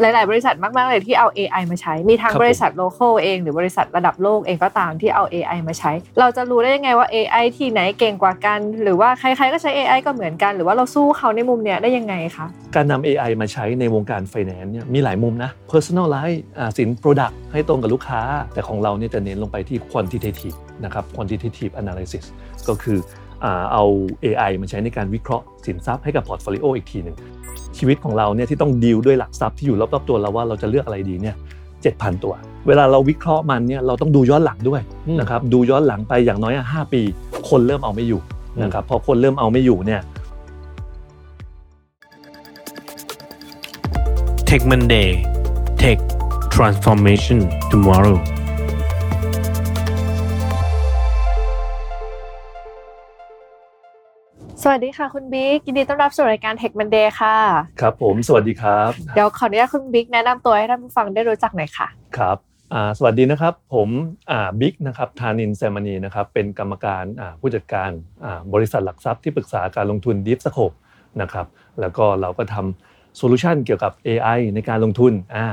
หลาย ๆ บริษัทมาก ๆ เลยที่เอา AI มาใช้ มีทั้งบริษัท local เองหรือบริษัทระดับโลกเองก็ตามที่เอา AI มาใช้ เราจะรู้ได้ยังไงว่า AI ที่ไหนเก่งกว่ากัน หรือว่าใคร ๆ ก็ใช้ AI ก็เหมือนกัน หรือว่าเราสู้เขาในมุมเนี้ยได้ยังไงคะ การนำ AI มาใช้ในวงการไฟแนนซ์เนี่ยมีหลายมุมนะ personalize อ่าสิน product ให้ตรงกับลูกค้า แต่ของเราเนี่ยจะเน้นลงไปที่ quantitative นะครับ quantitative analysis ก็คืออ่าเอา AI มาใช้ในการวิเคราะห์สินทรัพย์ให้กับ portfolio อีกทีหนึ่ง ชีวิตของเราเนี่ยที่ต้องดีลด้วยหลักทรัพย์ที่อยู่รอบๆตัวเราว่าเราจะเลือกอะไรดีเนี่ย7,000ตัว เวลาเราวิเคราะห์มันเนี่ยเราต้องดูย้อนหลังด้วยอืมนะครับดูย้อนหลังไปอย่างน้อยอะ5ปี คนเริ่มเอาไม่อยู่นะครับพอคนเริ่มเอาไม่อยู่เนี่ย Tech Monday Tech Transformation Tomorrow สวัสดีค่ะคุณบิ๊กยินดีต้อนรับสู่รายการ Tech Monday ค่ะ ครับผมสวัสดีครับ เดี๋ยวขออนุญาตคุณบิ๊กแนะนำตัวให้ท่านผู้ฟังได้รู้จักหน่อยค่ะ ครับอ่าสวัสดีนะครับผมอ่าบิ๊กนะครับธานินทร์ แซมมณีนะครับเป็นกรรมการอ่าผู้จัดการอ่าบริษัทหลักทรัพย์ที่ปรึกษาการลงทุน Deep Scope นะครับแล้วก็เราก็ทำ solution เกี่ยวกับ AI ในการลงทุนอ่า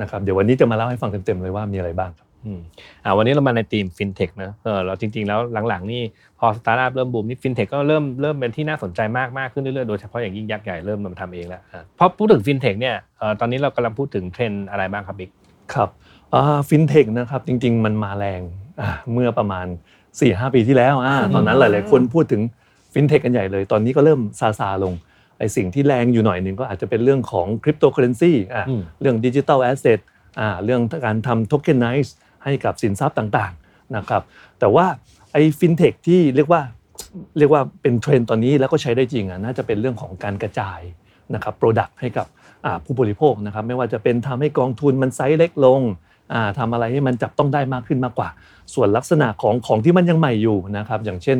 นะครับเดี๋ยววันนี้จะมาเล่าให้ฟังเต็มๆเลยว่ามีอะไรบ้างครับ อืมอ่าวันนี้เรามาในทีมฟินเทคนะเออเราจริง ๆ แล้วหลังๆนี่พอสตาร์ทอัพเริ่มบูมนี่ฟินเทคก็เริ่มเริ่มเป็นที่น่าสนใจมากมากขึ้นเรื่อยๆโดยเฉพาะอย่างยิ่งยักษ์ใหญ่เริ่มมาทำเองแล้วอะเพราะพูดถึงฟินเทคเนี่ยเอ่อตอนนี้เรากำลังพูดถึงเทรนด์อะไรบ้างครับบิ๊กครับฟินเทคนะครับจริง ๆ มันมาแรงอ่าเมื่อประมาณ4-5ปีที่แล้วอ่าตอนนั้นหลายๆคนพูดถึงฟินเทคกันใหญ่เลย ตอนนี้ก็เริ่มซาซาลงไอสิ่งที่แรงอยู่หน่อยหนึ่งก็อาจจะเป็นเรื่องของคริปโตเคอเรนซีอ่าอืมเรื่องดิจิ t a ลแอสเซทอ่าเรื่องการทำ tokenize ให้กับสินทรัพย์ต่างๆนะครับแต่ว่าไอ้ฟินเทคที่เรียกว่าเรียกว่าเป็นเทรนด์ตอนนี้แล้วก็ใช้ได้จริงอะน่าจะเป็นเรื่องของการกระจายนะครับ product ให้กับผู้บริโภคนะครับไม่ว่าจะเป็นทำให้กองทุนมันไซส์เล็กลงอ่าทำอะไรให้มันจับต้องได้มากขึ้นมากกว่า ส่วนลักษณะของของที่มันยังใหม่อยู่นะครับอย่างเช่น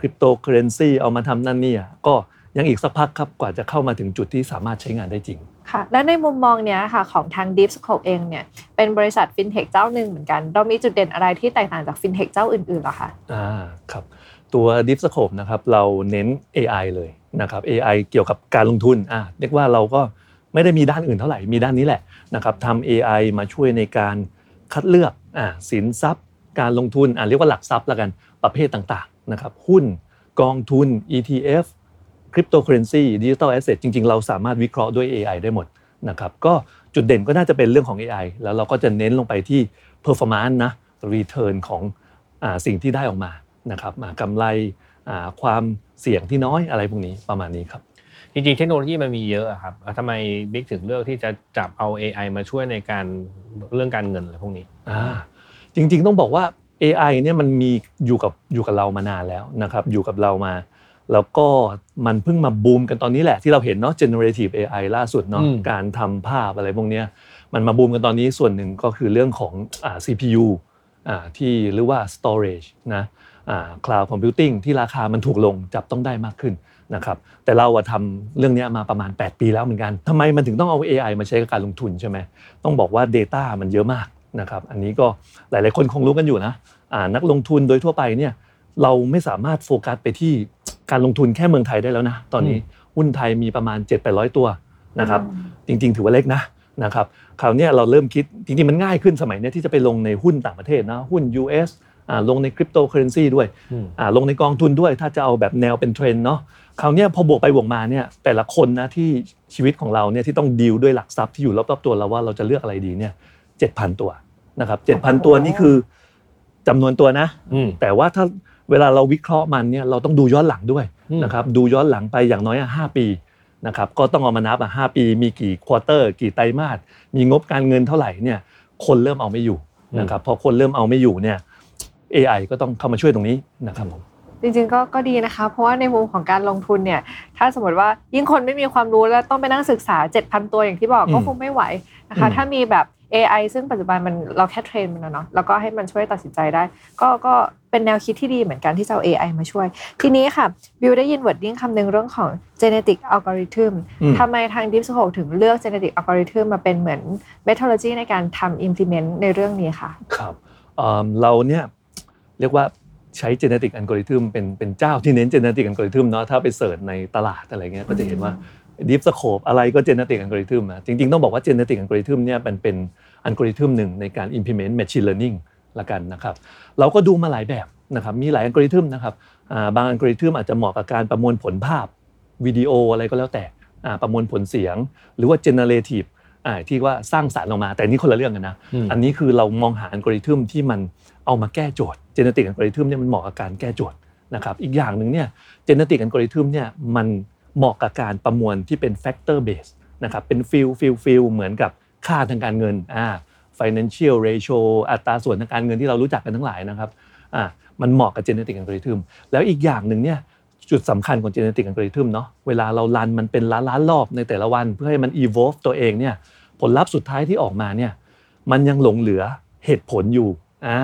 คริปโตเคอเรนซีเอามาทำนั่นนี่ก็ ยังอีกสักพักครับกว่าจะเข้ามาถึงจุดที่สามารถใช้งานได้จริงค่ะและในมุมมองเนี้ยค่ะของทาง Deep Scope เองเนี่ยเป็นบริษัทฟินเทคเจ้าหนึ่งเหมือนกัน เรามีจุดเด่นอะไรที่แตกต่างจากฟินเทคเจ้าอื่นๆเหรอคะอ่าครับตัว Deep Scope นะครับเราเน้น AI เลยนะครับ AI เกี่ยวกับการลงทุนอ่าเรียกว่าเราก็ไม่ได้มีด้านอื่นเท่าไหร่มีด้านนี้แหละนะครับทำ AI มาช่วยในการคัดเลือกอ่าสินทรัพย์ การลงทุนอ่าเรียกว่าหลักทรัพย์ละกันประเภทต่างๆนะครับหุ้นกองทุน ETF คริปโตเคอเรนซี digital asset จริง ๆ เราสามารถวิเคราะห์ด้วย AI ได้หมดนะครับก็จุดเด่นก็น่าจะเป็นเรื่องของ AI แล้วเราก็จะเน้นลงไปที่ performance นะ return ของอาสิ่งที่ได้ออกมานะครับอ่ากำไรอ่าความเสี่ยงที่น้อยอะไรพวกนี้ประมาณนี้ครับจริงๆเทคโนโลยีมันมีเยอะอะครับอะทำไมบิ๊กถึงเลือกที่จะจับเอา AI มาช่วยในการเรื่องการเงินอะไรพวกนี้อ่าจริงๆต้องบอกว่า AI เนี่ยมันมีอยู่กับอยู่กับเรามานานแล้วนะครับอยู่กับเรามา แล้วก็มันเพิ่งมาบูมกันตอนนี้แหละที่เราเห็นเนาะ generative AI ล่าสุดเนาะอืมการทำภาพอะไรพวกเนี้ยมันมาบูมกันตอนนี้ส่วนหนึ่งก็คือเรื่องของอ่า CPU อ่าที่หรือว่า storage นะอ่า cloud computing ที่ราคามันถูกลงจับต้องได้มากขึ้นนะครับแต่เราอะทำเรื่องเนี้ยมาประมาณ 8 ปีแล้วเหมือนกันทำไมมันถึงต้องเอา AI มาใช้กับการลงทุนใช่ไหมต้องบอกว่า Data มันเยอะมากนะครับอันนี้ก็หลาย ๆ คนคงรู้กันอยู่นะอ่านักลงทุนโดยทั่วไปเนี่ยเราไม่สามารถโฟกัสไปที่ การลงทุนแค่เมืองไทยได้แล้วนะ ตอนนี้หุ้นไทยมีประมาณ 7-800 ตัวนะครับจริง ๆ ถือว่าเล็กนะนะครับคราวเนี้ยเราเริ่มคิดจริงๆมันง่ายขึ้นสมัยเนี้ยที่จะไปลงในหุ้นต่างประเทศนะหุ้น US อ่าลงในคริปโตเคอเรนซีด้วยอืมอ่าลงในกองทุนด้วย ถ้าจะเอาแบบแนวเป็นเทรนด์เนาะคราวเนี้ยพอบวกไปบวกมาเนี่ยแต่ละคนนะที่ชีวิตของเราเนี่ยที่ต้องดีลด้วยหลักทรัพย์ที่อยู่รอบๆตัวเราว่าเราจะเลือกอะไรดีเนี่ยเจ็ดพันตัวนะครับเจ็ดพันตัวนี่คือจำนวนตัวนะอืมแต่ว่าถ้า เวลาเราวิเคราะห์มันเนี่ยเราต้องดูย้อนหลังด้วยอืมนะครับดูย้อนหลังไปอย่างน้อยอะห้าปีนะครับก็ต้องเอามานับอะห้าปี มีกี่ควอเตอร์ กี่ไตรมาสมีงบการเงินเท่าไหร่เนี่ยคนเริ่มเอาไม่อยู่นะครับพอคนเริ่มเอาไม่อยู่เนี่ย AI ก็ต้องเข้ามาช่วยตรงนี้นะครับผมจริงๆก็ก็ดีนะคะ เพราะว่าในมุมของการลงทุนเนี่ย ถ้าสมมติว่ายิ่งคนไม่มีความรู้แล้วต้องไปนั่งศึกษา 7,000 ตัวอย่างที่บอกก็อืมคงไม่ไหวนะคะอืมถ้ามีแบบ AI ซึ่งปัจจุบันมันเราแค่เทรนมันนะเนาะแล้วก็ให้มันช่วยตัดสินใจได้ ก็ก็เป็นแนวคิดที่ดีเหมือนกันที่จะเอา AI มาช่วย ทีนี้ค่ะบิวได้ยิน wording คำหนึ่งเรื่องของ genetic algorithm อืมทำไมทาง Deep Scope ถึงเลือก genetic algorithm มาเป็นเหมือน methodology ในการทำ implement ในเรื่องนี้ค่ะ ครับเอิ่มเราเนี่ยเรียกว่าใช้ genetic algorithm เป็นเป็นเจ้าที่เน้น genetic algorithm เนาะถ้าไป search ในตลาดอะไรเงี้ยก็จะเห็นว่า Deepscope อะไรก็ genetic algorithm นะจริงๆ ต้องบอกว่า genetic algorithm เนี่ยมันเป็นอัลกอริทึมหนึ่งในการ implement machine learning ละกันนะครับ เราก็ดูมาหลายแบบนะครับมีหลายอัลกอริทึมนะครับอ่าบางอัลกอริทึมอาจจะเหมาะกับการประมวลผลภาพวิดีโออะไรก็แล้วแต่อ่าประมวลผลเสียง หรือว่า generative อ่าที่ว่าสร้างสรรค์ออกมา แต่นี่คนละเรื่องกันนะอืมอันนี้คือเรามองหาอัลกอริทึมที่มันเอามาแก้โจทย์ genetic algorithm เนี่ยมันเหมาะกับการแก้โจทย์นะครับอีกอย่างหนึ่งเนี่ย genetic algorithm เนี่ยมัน เหมาะกับการประมวลที่เป็น factor base นะครับเป็น field field field เหมือนกับค่าทางการเงินอ่า financial ratio อัตราส่วนทางการเงินที่เรารู้จักกันทั้งหลายนะครับอ่ามันเหมาะกับ genetic algorithm แล้วอีกอย่างหนึ่งเนี่ยจุดสำคัญของ genetic algorithm เนาะเวลาเรา run มันเป็นล้านล้านรอบในแต่ละวัน เพื่อให้มัน evolve ตัวเองเนี่ยผลลัพธ์สุดท้ายที่ออกมาเนี่ยมันยังหลงเหลือเหตุผลอยู่อ่า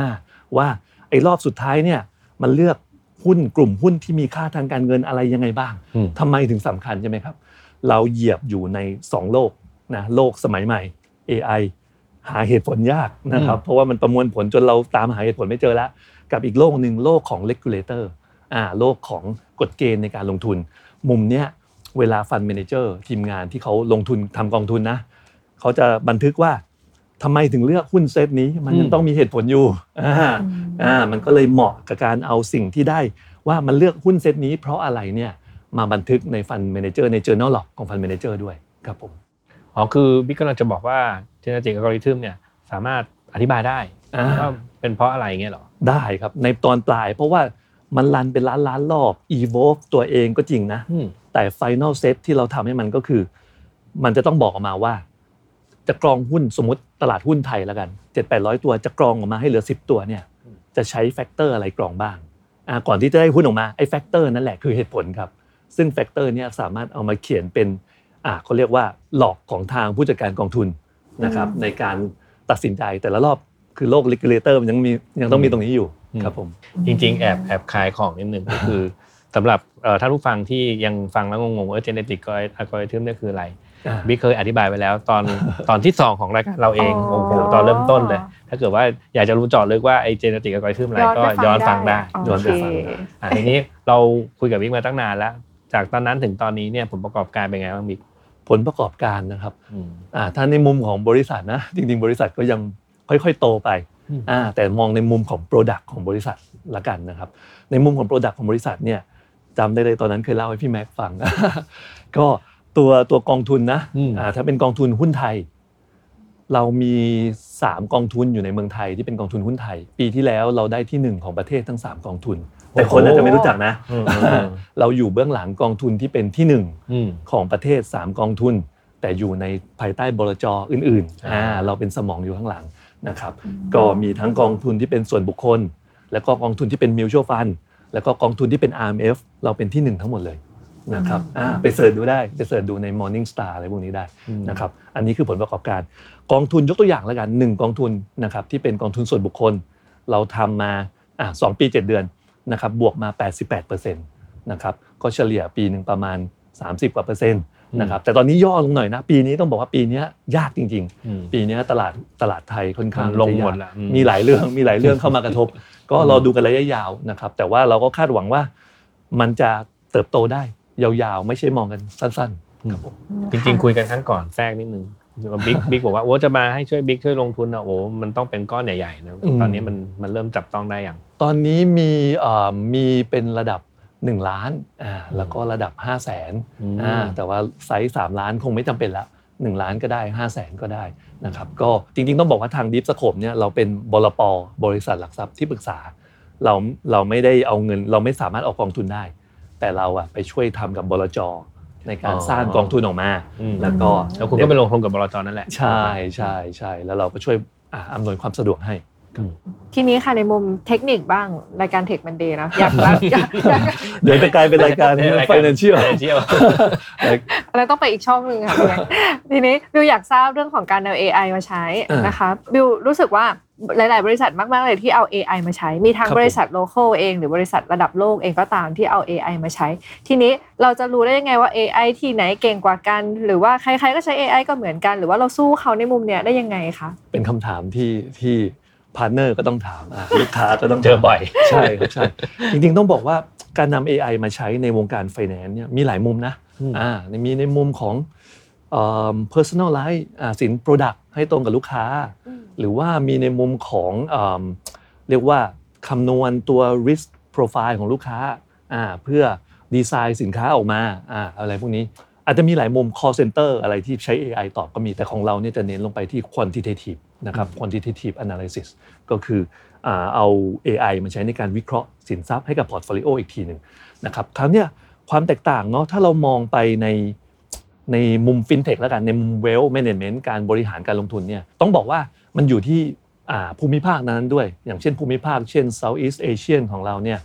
ว่าไอ้รอบสุดท้ายเนี่ยมันเลือก หุ้นกลุ่มหุ้นที่มีค่าทางการเงินอะไรยังไงบ้างอืมทำไมถึงสำคัญใช่ไหมครับ เราเหยียบอยู่ใน 2 โลกนะโลกสมัยใหม่ AI หาเหตุผลยากนะครับเพราะว่ามันประมวลผลจนเราตามหาเหตุผลไม่เจอแล้วกับอีกโลกหนึ่งโลกของ regulator อ่าโลกของกฎเกณฑ์ในการลงทุน มุมเนี้ยเวลา fund manager ทีมงานที่เขาลงทุนทำกองทุนนะเขาจะบันทึกว่า ทำไมถึงเลือกหุ้นเซตนี้ มันยังต้องมีเหตุผลอยู่อ่าอ่ามันก็เลยเหมาะกับการเอาสิ่งที่ได้ ว่ามันเลือกหุ้นเซตนี้ เพราะอะไรเนี่ยมาบันทึกใน fund manager ใน journal log ของ fund manager ด้วยครับผมอ๋อคือบิ๊กกำลังจะบอกว่า genetic algorithm เนี่ยสามารถอธิบายได้อ่าว่าเป็นเพราะอะไรเงี้ยเหรอได้ครับในตอนปลาย เพราะว่ามัน run เป็นล้านล้านๆรอบ evolve ตัวเองก็จริงนะอืมแต่ final set ที่เราทำให้มันก็คือ มันจะต้องบอกออกมาว่า จะกรองหุ้นสมมติ ตลาดหุ้นไทยแล้วกัน7 8 0 0 ตัวจะกรองออกมาให้เหลือ 10 ตัวเนี่ยจะใช้ factor อะไรกรองบ้างอ่าก่อนที่จะได้หุ้นออกมาไอ้ factor นั่นแหละคือเหตุผลครับ ซึ่ง factor เนี่ยสามารถเอามาเขียนเป็นอ่าเขาเรียกว่า log ของทางผู้จัดการกองทุนนะครับในการตัดสินใจแต่ละรอบคือโลก regulator มันยังมียังต้องมีตรงนี้อยู่ครับผมจริง ๆ แอบแอบขายของนิดนึงก็คือสำหรับเอ่อท่านผู้ฟังที่ยังฟังแล้วงงๆว่า genetic algorithm เนี่ยคืออะไรอ่า บิ๊กเคยอธิบายไปแล้วตอนตอนที่สองของรายการเราเองอ๋อโอ้โหตอนเริ่มต้นเลยถ้าเกิดว่าอยากจะรู้เจาะลึกว่าไอ้ genetic algorithm อะไรก็ย้อนฟังได้โอย้อนเคไปฟังอะทีนี้เราคุยกับบิ๊กมาตั้งนานแล้ว จากตอนนั้นถึงตอนนี้เนี่ยผลประกอบการเป็นไงบ้างบิ๊กผลประกอบการนะครับอืมอ่าถ้าในมุมของบริษัทนะจริง ๆ บริษัทก็ยังค่อยๆโตไปอืมอ่าแต่มองในมุมของ Product ของบริษัทละกันนะครับ ในมุมของ Product ของบริษัทเนี่ยจำได้เลยตอนนั้นเคยเล่าให้พี่แม็กซ์ฟัง ก็ ตัวตัวกองทุนนะอืมอ่าถ้าเป็นกองทุนหุ้นไทย เรามี3กองทุนอยู่ในเมืองไทยที่เป็นกองทุนหุ้นไทย ปีที่แล้วเราได้ที่1ของประเทศทั้ง3กองทุน แต่คนอาจจะไม่รู้จักนะอืมเราอยู่เบื้องหลังกองทุนที่เป็นที่หนึ่งอืมของประเทศ3กองทุน แต่อยู่ในภายใต้บลจอื่นๆอ่าอ่าเราเป็นสมองอยู่ข้างหลังนะครับ ก็มีทั้งกองทุนที่เป็นส่วนบุคคล แล้วก็กองทุนที่เป็น mutual fund แล้วก็กองทุนที่เป็น RMF เราเป็นที่หนึ่งทั้งหมดเลย นะครับอ่าไปเสิร์ชดูได้ไปเสิร์ชดูใน Morning Star อะไรพวกนี้ได้นะครับอันนี้คือผลประกอบการกองทุนยกตัวอย่างแล้วกันหนึ่งกองทุนนะครับที่เป็นกองทุนส่วนบุคคล เราทำมาอ่าสองปี 7 เดือนนะครับบวกมา 88%นะครับก็เฉลี่ยปีหนึ่งประมาณ 30กว่าเปอร์เซ็นต์นะครับแต่ตอนนี้ย่อลงหน่อยนะ ปีนี้ต้องบอกว่าปีเนี้ยยากจริงอืมๆปีเนี้ยตลาดตลาดไทยค่อนข้างลงจะยากหมดละอืมมีหลายเรื่องมีหลายเรื่องเข้ามากระทบ ก็รอดูกันระยะยาวนะครับแต่ว่าเราก็คาดหวังว่ามันจะเติบโตได้ ยาวๆ ไม่ใช่มองกันสั้นๆครับผมจริงๆคุยกันครั้งก่อนแทรกนิดนึงบิ๊กบิ๊กบอกว่าโอ้จะมาให้ช่วยบิ๊กช่วยลงทุนนะโอ้มันต้องเป็นก้อนใหญ่ๆนะอืมตอนนี้มันมันเริ่มจับต้องได้อย่าง ตอนนี้มีเอ่อมีเป็นระดับ 1 ล้านอ่าแล้วก็ระดับ 5 0 0แสนอืมอ่าแต่ว่าไซส์3ล้านคงไม่จำเป็นละ1ล้านก็ได้ 5 0 0แสนก็ได้นะครับก็จริงๆต้องบอกว่าทาง Deepscope เนี่ยเราเป็นบลปบริษัทหลักทรัพย์ที่ปรึกษา เราเราไม่ได้เอาเงิน เราไม่สามารถออกกองทุนได้ แต่เราอะไปช่วยทำกับบลจในการอ๋อสร้างกองทุนออกมาอืมแล้วก็แล้วคุณก็ไปลงทุนกับบลจนั่นแหละใช่ใช่ใช่แล้วเราก็ช่วยอ่าอำนวยความสะดวกให้ทีนี้ค่ะในมุมเทคนิคบ้างรายการ Tech Monday นะอยากรับอยากอยากเดี๋ยวจะกลายเป็นรายการ financial เชียลแล้วต้องไปอีกช่องหนึ่งค่ะพี่แม็กทีนี้บิวอยากทราบเรื่องของการเอา AI มาใช้อ่านนะคะบิวรู้สึกว่า หลาย ๆ บริษัทมาก ๆ เลยที่เอา AI มาใช้ มีทั้งครับผมบริษัท local เอง หรือบริษัทระดับโลกเองก็ตามที่เอา AI มาใช้ ทีนี้เราจะรู้ได้ยังไงว่า AI ที่ไหนเก่งกว่ากัน หรือว่าใคร ๆ ก็ใช้ AI ก็เหมือนกัน หรือว่าเราสู้เขาในมุมเนี้ยได้ยังไงคะ เป็นคำถามที่ที่ partner ก็ต้องถามอะลูกค้าก็ต้องถามเจอบ่อย ใช่ครับใช่ จริง ๆ ต้องบอกว่าการนำ AI มาใช้ในวงการไฟแนนซ์เนี่ยมีหลายมุมนะอืมอ่ามีในมุมของเอ่อ personalize อ่าสิน product ให้ตรงกับลูกค้า หรือว่ามีในมุมของเอิ่มเรียกว่าคำนวณตัว risk profile ของลูกค้าอ่าเพื่อดีไซน์สินค้าออกมาอ่าอะไรพวกนี้อาจจะมีหลายมุม call center อะไรที่ใช้ AI ตอบก็มีแต่ของเราเนี่ยจะเน้นลงไปที่ quantitative นะครับ quantitative analysis ก็คืออ่าเอา AI มาใช้ในการวิเคราะห์สินทรัพย์ให้กับ portfolio อีกทีหนึ่งนะครับคราวเนี้ยความแตกต่างเนาะถ้าเรามองไปในในมุม fintech แล้วกันในมุม wealth management การบริหารการลงทุนเนี่ยต้องบอกว่า มันอยู่ที่อ่าภูมิภาคนั้นด้วย อย่างเช่นภูมิภาคเช่น Southeast Asian ของเราเนี่ย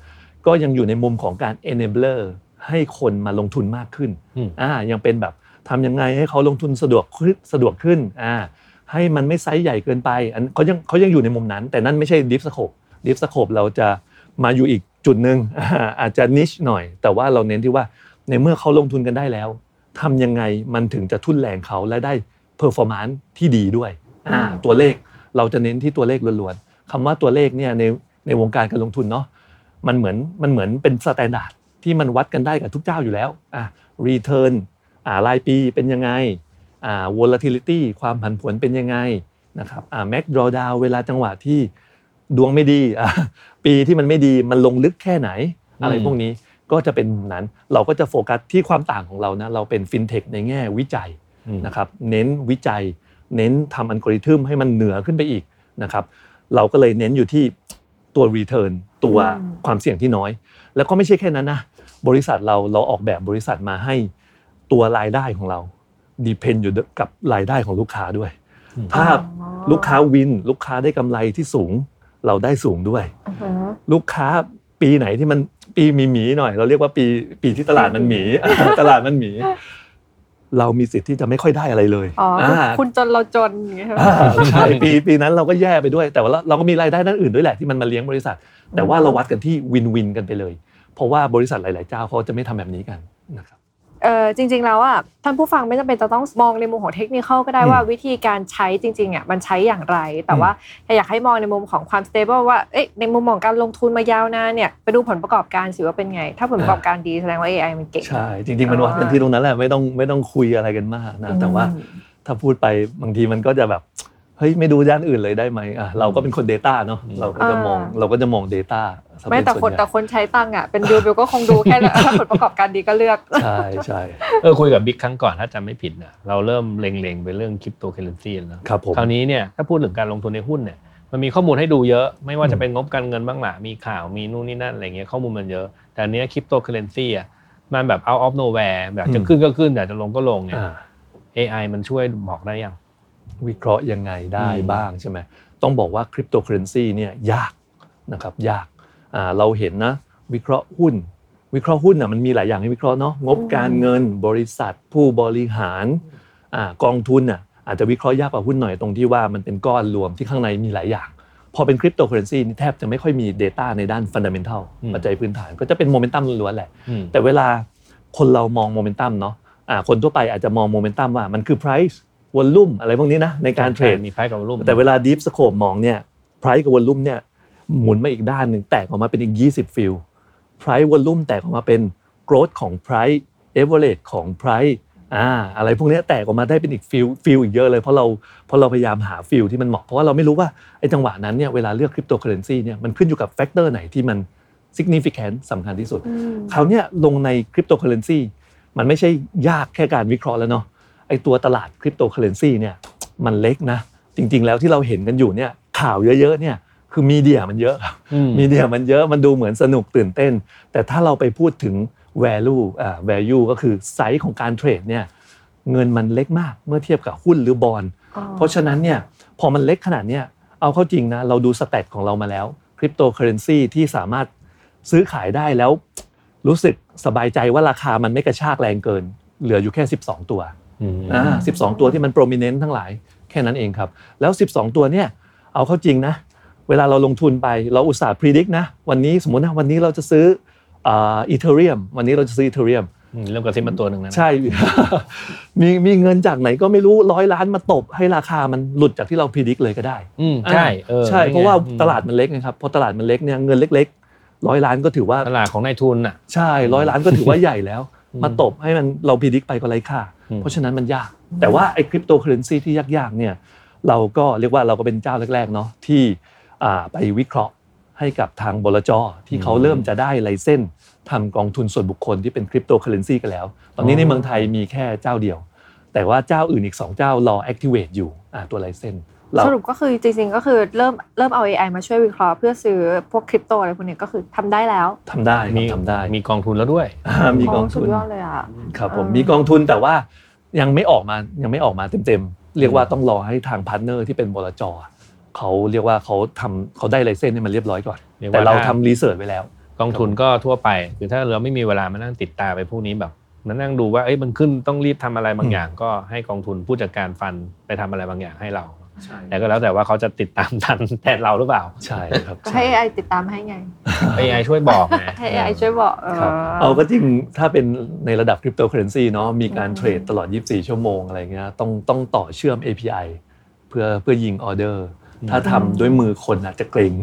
ก็ยังอยู่ในมุมของการ enabler ให้คนมาลงทุนมากขึ้นอืมอ่ายังเป็นแบบทำยังไงให้เขาลงทุนสะดวกขึ้นสะดวกขึ้นอ่าให้มันไม่ไซส์ใหญ่เกินไปอันเขายังเขายังอยู่ในมุมนั้น แต่นั่นไม่ใช่ Deepscope Deepscope เราจะมาอยู่อีกจุดหนึ่งอ่าอาจจะ niche หน่อย แต่ว่าเราเน้นที่ว่าในเมื่อเขาลงทุนกันได้แล้วทำยังไงมันถึงจะทุ่นแรงเขาและได้ performance ที่ดีด้วย อ่าตัวเลขเราจะเน้นที่ตัวเลขล้วนๆคำว่าตัวเลขเนี่ยในในวงการการลงทุนเนาะมันเหมือนมันเหมือนเป็น standard ที่มันวัดกันได้กับทุกเจ้าอยู่แล้วอะ return อ่ารายปีเป็นยังไงอ่า volatility ความผันผวนเป็นยังไงนะครับอ่า max drawdown เวลาจังหวะที่ดวงไม่ดีอะปีที่มันไม่ดีมันลงลึกแค่ไหน อะไรพวกนี้ก็จะเป็นมุมนั้น เราก็จะโฟกัสที่ความต่างของเรานะเราเป็นฟินเทคในแง่วิจัยอืมนะครับเน้นวิจัย เน้นทำอัลกอริทึมให้มันเหนือขึ้นไปอีกนะครับเราก็เลยเน้นอยู่ที่ตัว Return ตัวอืมความเสี่ยงที่น้อย แล้วก็ไม่ใช่แค่นั้นนะบริษัทเราเราออกแบบบริษัทมาให้ตัวรายได้ของเราดีเพนอยู่กับรายได้ของลูกค้าด้วย ถ้าลูกค้าวินลูกค้าได้กำไรที่สูง เราได้สูงด้วยอือฮึลูกค้าปีไหนที่มันปีมีหมีหน่อย เราเรียกว่าปีปีที่ตลาดมันหมีตลาดมันหมี เรามีสิทธิ์ที่จะไม่ค่อยได้อะไรเลยอ๋อคืออ่าคุณจนเราจนอย่างเงี้ยใช่ไหมอ่าใช่ปีปีนั้นเราก็แย่ไปด้วย แต่ว่าเราเราก็มีรายได้ด้านอื่นด้วยแหละที่มันมาเลี้ยงบริษัท แต่ว่าเราวัดกันที่วินวินกันไปเลย เพราะว่าบริษัทหลาย ๆ เจ้าเขาจะไม่ทำแบบนี้กันนะครับ เออจริง ๆ แล้วอะท่านผู้ฟังไม่จำเป็นจะต้องมองในมุมของเทคนิคก็ได้อืมว่าวิธีการใช้จริงๆอะมันใช้อย่างไร แต่ว่าอยากให้มองในมุมของความ stable ว่าเอ๊ะในมุมของการลงทุนมายาวนานเนี่ยไปดูผลประกอบการสิว่าเป็นไง ถ้าผลประกอบการดีแสดงว่า AI มันเก่งใช่จริง ๆ มันวัดกันที่ตรงนั้นแหละไม่ต้องไม่ต้องคุยอะไรกันมากนะแต่ว่าถ้าพูดไปบางทีมันก็จะแบบเฮ้ยไม่ดูด้านอื่นเลยได้ไหมอะเราก็เป็นคน Data เนาะเราก็จะมองอ่าเราก็จะมอง Data ซะ ไม่เป็นแต่ส่วนใหญ่แต่คนใช้ตังค์อะเป็นบิวบิวก็คงดูแค่ถ้าผลประกอบการดีก็เลือก ใช่ใช่เออคุยกับบิ๊กครั้งก่อนถ้าจำไม่ผิดนะเราเริ่มเล็งๆ ไปเรื่องคริปโตเคอเรนซีแล้วครับผมคราวนี้เนี่ยถ้าพูดถึงการลงทุนในหุ้นเนี่ยมันมีข้อมูลให้ดูเยอะไม่ว่าอืจะเป็นงบการเงินบ้างหละมีข่าวมีนู่นนี่นั่นอะไรเงี้ยข้อมูลมันเยอะแต่อันเนี้ยคริปโตเคอเรนซีอะมันแบบ out of nowhere แบบจะอืมขึ้นก็ขึ้นอยากจะลงก็ลงเนี่ยอ่า AI มันช่วยบอกได้ยัง วิเคราะห์ยังไงได้อืมบ้างใช่ไหมต้องบอกว่าคริปโตเคอเรนซีเนี่ยยากนะครับยากอ่า เราเห็นนะวิเคราะห์หุ้น วิเคราะห์หุ้นอะมันมีหลายอย่างให้วิเคราะห์เนาะงบการเงินบริษัทผู้บริหารอ่ากองทุนอะอาจจะวิเคราะห์ยากกว่าหุ้นหน่อยตรงที่ว่ามันเป็นก้อนรวมที่ข้างในมีหลายอย่าง พอเป็นคริปโตเคอเรนซีนี่แทบจะไม่ค่อยมี Data ในด้านฟันดัมเ n นทัลอืมปัจจัยพื้นฐานก็จะเป็นโมเมนตัมล้วนๆแหละอืมแต่เวลาคนเรามองโมเมนตัมเนาะอ่าคนทั่วไปอาจจะมองโมเมนตัมว่ามันคือ price volume อะไรพวกนี้นะในการเทรดมี price กับ volume แต่เวลา Deep Scope มองเนี่ย price กับ volume เนี่ย หมุนมาอีกด้านหนึ่งแตกออกมาเป็นอีก 20 field price volume แตกออกมาเป็น growth ของ price average ของ price อ่าอะไรพวกเนี้ยแตกออกมาได้เป็นอีก field field อีกเยอะเลยเพราะเราเพราะเราพยายามหา field ที่มันเหมาะเพราะว่าเราไม่รู้ว่าไอ้จังหวะนั้นเนี่ยเวลาเลือกคริปโตเคอเรนซีเนี่ยมันขึ้นอยู่กับ factor ไหนที่มัน significant สำคัญที่สุดคราวเนี้ยลงในคริปโตเคอเรนซีมันไม่ใช่ยากแค่การวิเคราะห์แล้วเนาะไอตัวตลาดคริปโตเคอเรนซีเนี่ยมันเล็กนะ จริง ๆ แล้วที่เราเห็นกันอยู่เนี่ยข่าวเยอะๆเนี่ย คือ media มันเยอะครับอืม media มันเยอะมันดูเหมือนสนุกตื่นเต้น แต่ถ้าเราไปพูดถึง value อ่า value ก็คือไซส์ของการเทรดเนี่ยเงินมันเล็กมากเมื่อเทียบกับหุ้นหรือบอนด์เพราะฉะนั้นเนี่ยพอมันเล็กขนาดเนี้ยเอาเข้าจริงนะเราดู stat ของเรามาแล้วคริปโตเคอเรนซีที่สามารถซื้อขายได้แล้ว รู้สึกสบายใจว่าราคามันไม่กระชากแรงเกิน เหลืออยู่แค่ 12 ตัวอืมอ่า12ตัวที่มัน prominent ทั้งหลายแค่นั้นเองครับ แล้ว 12 ตัวเนี่ยเอาเข้าจริงนะ เวลาเราลงทุนไปเราอุตส่าห์พิจิกนะวันนี้สมมตินะวันนี้เราจะซื้ออ่าอีเทเรียมวันนี้เราจะซื้ออีเทเรียมอืมเริ่มกระซิบมาตัวหนึ่งแล้วนะใช่มีมีเงินจากไหนก็ไม่รู้ร้อยล้านมาตบให้ราคามันหลุดจากที่เราพิจิกเลยก็ได้อืมใช่เออใช่นี่ไงเพราะว่าอืมตลาดมันเล็กนะครับพอตลาดมันเล็กเนี่ยเงินเล็กๆร้อยล้านก็ถือว่าตลาดของนายทุนอะใช่ร้อยล้านก็ถือว่าใหญ่แล้ว มาตบให้มันเราพิจิกไปก็ไร้ค่าอืมเพราะฉะนั้นมันยาก แต่ว่าไอ้คริปโตเคอเรนซีที่ยากๆเนี่ยเราก็เรียกว่าเราก็เป็นเจ้าแรกๆเนาะที่อ่า ไปวิเคราะห์ให้กับทางบลจที่เขาเริ่มจะได้ไลเส้นทำกองทุนส่วนบุคคลที่เป็นคริปโตเคอเรนซีกันแล้ว ตอนนี้ในเมืองไทยมีแค่เจ้าเดียว แต่ว่าเจ้าอื่นอีก 2 เจ้ารอ activate อยู่อ่าตัวไลเส้นเราสรุปก็คือจริงๆก็คือเริ่มเริ่มเอา AI มาช่วยวิเคราะห์เพื่อซื้อพวกคริปโตอะไรพวกเนี้ยก็คือทำได้แล้วทำได้คมีรับทำได้มีกองทุนแล้วด้วยอ่ามีกองสุทุดนยอดเลยอะครับผมอ่ามีมีกองทุนแต่ว่ายังไม่ออกมายังไม่ออกมาเต็มๆเรียกว่าต้องรอให้ทางpartner ที่เป็นบลจ เขาเรียกว่าเขาทำเขาได้ license ให้มันเรียบร้อยก่อนเรียกว่าแต่เราถ้าทำ research ไว้แล้ว กองทุนก็ทั่วไปคือถ้าเราไม่มีเวลามานั่งติดตามไปพวกนี้แบบมานั่งดูว่าเอ้ยมันขึ้นต้องรีบทำอะไรบางอย่าง ก็ให้กองทุนผู้จัดการ fund ไปทำอะไรบางอย่างให้เราใช่แต่ก็แล้วแต่ว่าเขาจะติดตามทันแทนเราหรือเปล่า ใช่ครับก็ให้ AI ติดตามให้ไง AI ช่วยบอกไงให้ AI ช่วยบอกเออครับเอาก็จริงถ้าเป็นในระดับคริปโตเคอเรนซีเนาะมีการเทรดตลอด 24 ชั่วโมงอะไรเงี้ยต้องต้องต่อเชื่อม API เพื่อเพื่อยิงออเดอร์ ถ้าทำด้วยมือคนอาจจะเกรง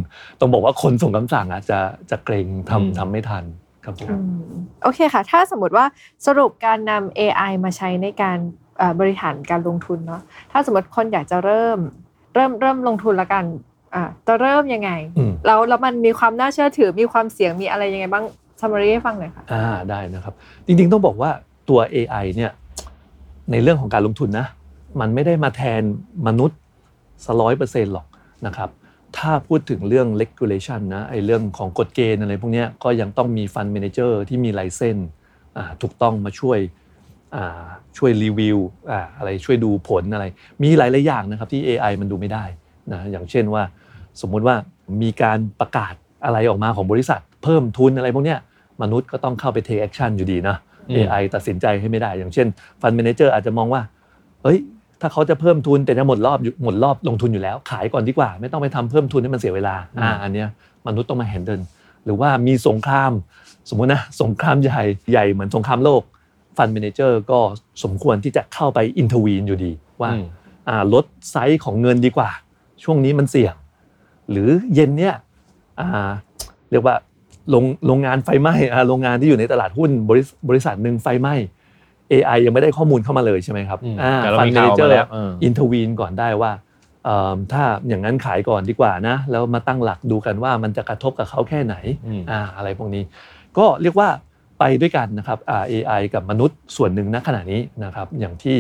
ต้องบอกว่าคนส่งคำสั่งอาจจะจะเกรงอืมทำทำไม่ทันครับผมอืมโอเคค่ะ ถ้าสมมติว่าสรุปการนำ AI มาใช้ในการเอ่อบริหารการลงทุนเนาะถ้าสมมติคนอยากจะเริ่ม เริ่มเริ่มลงทุนละกันอ่าจะเริ่มยังไงอืมแล้วแล้วมันมีความน่าเชื่อถือมีความเสี่ยงมีอะไรยังไงบ้าง summary ให้ฟังหน่อยค่ะอ่าได้นะครับ จริงๆต้องบอกว่าตัว AI เนี่ยในเรื่องของการลงทุนนะ มันไม่ได้มาแทนมนุษย์สร้อยเปอร์เซ็นต์หรอก นะครับถ้าพูดถึงเรื่อง regulation นะไอ้เรื่องของกฎเกณฑ์อะไรพวกเนี้ยก็ยังต้องมีฟัน d ม a นเจอร์ที่มีไลเซนถูกต้องมาช่วยอ่าช่วยรีวิวอ่าอะไรช่วยดูผลอะไร มีหลายๆอย่างนะครับที่ AI มันดูไม่ได้นะอย่างเช่นว่า สมมุติว่ามีการประกาศอะไรออกมาของบริษัท เพิ่มทุนอะไรพวกเนี้ยมนุษย์ก็ต้องเข้าไป take action อยู่ดีนะอืม AI ตัดสินใจให้ไม่ได้ อย่างเช่นฟัน d ม a นเจอร์อาจจะมองว่าเฮ้ย ถ้าเขาจะเพิ่มทุนแต่จะหมดรอบอยู่หมดรอบลงทุนอยู่แล้ว ขายก่อนดีกว่า ไม่ต้องไปทำเพิ่มทุนให้มันเสียเวลาอ่าอันเนี้ยมนุษย์ต้องมา handle หรือว่ามีสงคราม สมมุตินะสงครามใหญ่ใหญ่เหมือนสงครามโลกฟัน d ม a นเจอร์ก็สมควรที่จะเข้าไป intervene อยู่ดีว่าอืมอ่าลดไซส์ของเงินดีกว่า ช่วงนี้มันเสี่ยง หรือเย็นเนี่ยอ่าเรียกว่าโรงโรงงานไฟไหม้อ่าโรงงานที่อยู่ในตลาดหุ้นบริษบริษัทหนึ่งไฟไหม้ AI ยังไม่ได้ข้อมูลเข้ามาเลยใช่ไหมครับอืมอ่าแต่เราฟันมีเมข่าวเจอมาร์แล้วเอออินทวีนก่อนได้ว่าเอิ่มถ้าอย่างนั้นขายก่อนดีกว่านะ แล้วมาตั้งหลักดูกันว่ามันจะกระทบกับเขาแค่ไหนอืมอ่าอะไรพวกนี้ ก็เรียกว่าไปด้วยกันนะครับอ่า AI กับมนุษย์ส่วนหนึ่งณขณะนี้นะครับ อย่างที่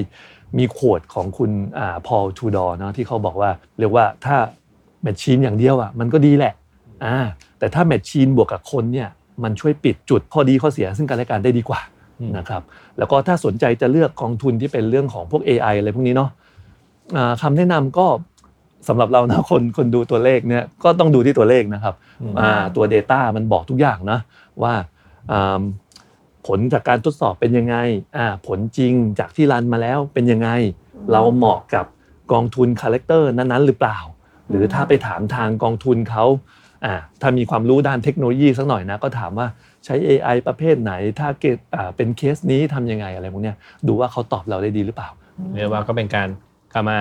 มีโขวดของคุณอ่าพอลทูดอร์เนาะที่เขาบอกว่าเรียกว่าถ้าแมชชีนอย่างเดียวอะมันก็ดีแหละอ่าแต่ถ้าแมชชีนบวกกับคนเนี่ยมันช่วยปิดจุดข้อดีข้อเสียซึ่งกันและกันได้ดีกว่าอืม นะครับแล้วก็ถ้าสนใจจะเลือกกองทุนที่เป็นเรื่องของพวก AI อะไรพวกนี้เนาะอ่าคำแนะนำก็สำหรับเรานะคนคนดูตัวเลขเนี่ยก็ต้องดูที่ตัวเลขนะครับอืมอ่าตัว Data มันบอกทุกอย่างนะว่าอ่าผลจากการทดสอบเป็นยังไงอ่าผลจริงจากที่รันมาแล้วเป็นยังไง เราเหมาะกับกองทุนคาแรคเตอร์นั้นๆ หรือเปล่า หรือถ้าไปถามทางกองทุนเขาอ่าถ้ามีความรู้ด้านเทคโนโลยีสักหน่อยนะก็ถามว่า ใช้ AI ประเภทไหน ถ้าเกิดอ่าเป็นเคสนี้ทำยังไงอะไรพวกเนี้ยดูว่าเขาตอบเราได้ดีหรือเปล่าเรียกว่าก็เป็นการกลับมา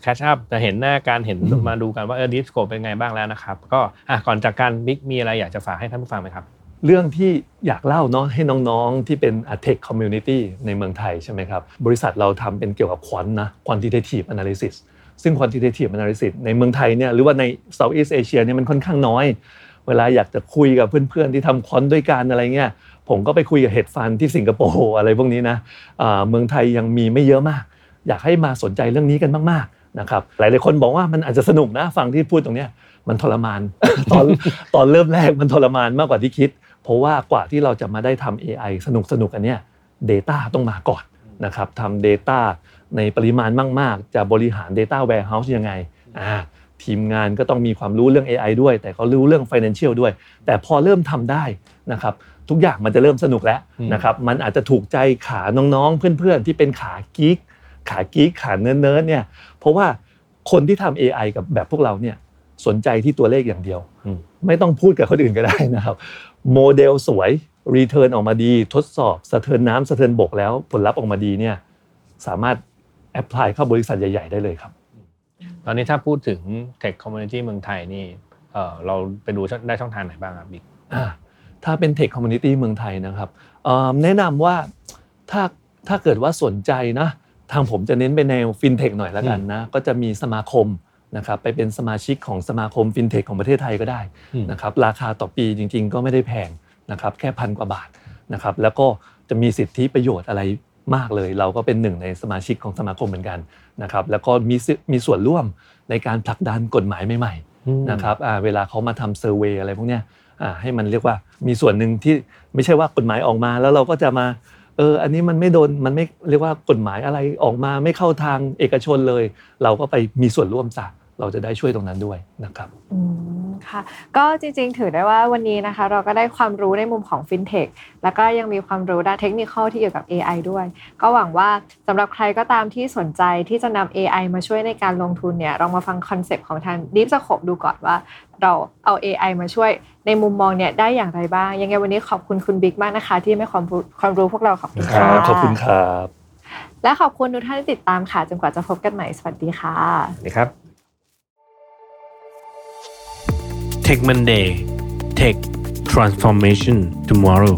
แคชอัพจะเห็นหน้าการเห็นอืมมาดูกันว่าเออดิสโกเป็นไงบ้างแล้วนะครับ ก็อะก่อนจากการบิ๊กมีอะไรอยากจะฝากให้ท่านผู้ฟังไหมครับ เรื่องที่อยากเล่าเนาะให้น้องๆที่เป็น tech community ในเมืองไทยใช่ไหมครับ บริษัทเราทำเป็นเกี่ยวกับ quant นะ quantitative analysis ซึ่ง quantitative analysis ในเมืองไทยเนี่ยหรือว่าใน Southeast Asia เนี่ยมันค่อนข้างน้อย เวลาอยากจะคุยกับเพื่อนๆที่ทำ quant ด้วยกันอะไรเงี้ยผมก็ไปคุยกับ hedge fund ที่สิงคโปร์อะไรพวกนี้นะเมืองไทยยังมีไม่เยอะมาก อยากให้มาสนใจเรื่องนี้กันมากๆนะครับหลายๆคนบอกว่ามันอาจจะสนุกนะฟังที่พูดตรงเนี้ยมันทรมานตอนตอนเริ่มแรกมันทรมานมากกว่าที่คิด เพราะว่ากว่าที่เราจะมาได้ทำ AI สนุกสนุกๆอันเนี้ย Data ต้องมาก่อนนะครับทำ Data ในปริมาณมาก ๆ จะบริหาร Data Warehouse ยังไงอ่า ทีมงานก็ต้องมีความรู้เรื่อง AI ด้วย แต่ก็รู้เรื่อง Financial ด้วย แต่พอเริ่มทำได้นะครับทุกอย่างมันจะเริ่มสนุกแล้วอืมนะครับมันอาจจะถูกใจขาน้องๆ เพื่อนๆ ที่เป็นขากิ๊กขากิ๊กขาเนิร์ดๆเนี่ยเพราะว่าคนที่ทำ AI กับแบบพวกเราเนี่ยสนใจที่ตัวเลขอย่างเดียวอืมไม่ต้องพูดกับคนอื่นก็ได้นะครับโมเดลสวย return ออกมาดี ทดสอบสะเทินน้ำสะเทินบกแล้วผลลัพธ์ออกมาดีเนี่ยสามารถ apply เข้าบริษัทใหญ่ ๆ ได้เลยครับต อนนี้ถ้าพูดถึง Tech Community เมืองไทยนี่เออเราไปดูได้ช่องทางไหนบ้างครับบิ๊กอ่าถ้าเป็น tech community เมืองไทยนะครับเอ่อแนะนำว่าถ้าถ้าเกิดว่าสนใจนะทางผมจะเน้นไปแนวฟินเทคหน่อยแล้วกันนะก็จะมีสมาคมนะครับไปเป็นสมาชิกของสมาคมฟินเทคของประเทศไทยก็ได้อืมนะครับราคาต่อปีจริง ๆ ก็ไม่ได้แพงนะครับแค่พันกว่าบาทนะครับแล้วก็จะมีสิทธิประโยชน์อะไร มากเลย เราก็เป็นหนึ่งในสมาชิกของสมาคมเหมือนกันนะครับแล้วก็มีสิมีส่วนร่วมในการผลักดันกฎหมายใหม่ๆนะครับอ่าเวลาเขามาทำ survey อะไรพวกเนี้ยอ่าให้มันเรียกว่ามีส่วนหนึ่งที่ไม่ใช่ว่ากฎหมายออกมาแล้วเราก็จะมาเอออันนี้มันไม่โดนมันไม่เรียกว่ากฎหมายอะไรออกมาไม่เข้าทางเอกชนเลย เราก็ไปมีส่วนร่วมซะ เราจะได้ช่วยตรงนั้นด้วยนะครับอืมค่ะก็จริงๆ ถือได้ว่าวันนี้นะคะ เราก็ได้ความรู้ในมุมของฟินเทคแล้วก็ยังมีความรู้ด้านเทคนิคที่เกี่ยวกับ AI ด้วย ก็หวังว่าสำหรับใครก็ตามที่สนใจที่จะนำ AI มาช่วยในการลงทุนเนี่ยลองมาฟัง concept ของทาง Deep Scope ดูก่อนว่า เราเอา AI มาช่วยในมุมมองเนี่ยได้อย่างไรบ้าง ยังไงวันนี้ขอบคุณคุณบิ๊กมากนะคะ ที่ให้ความรู้ความรู้พวกเราขอบคุณค่ะขอบคุณครับและขอบคุณทุกท่านที่ติดตามค่ะจนกว่าจะพบกันใหม่สวัสดีค่ะนะครับ Tech Monday. Tech Transformation Tomorrow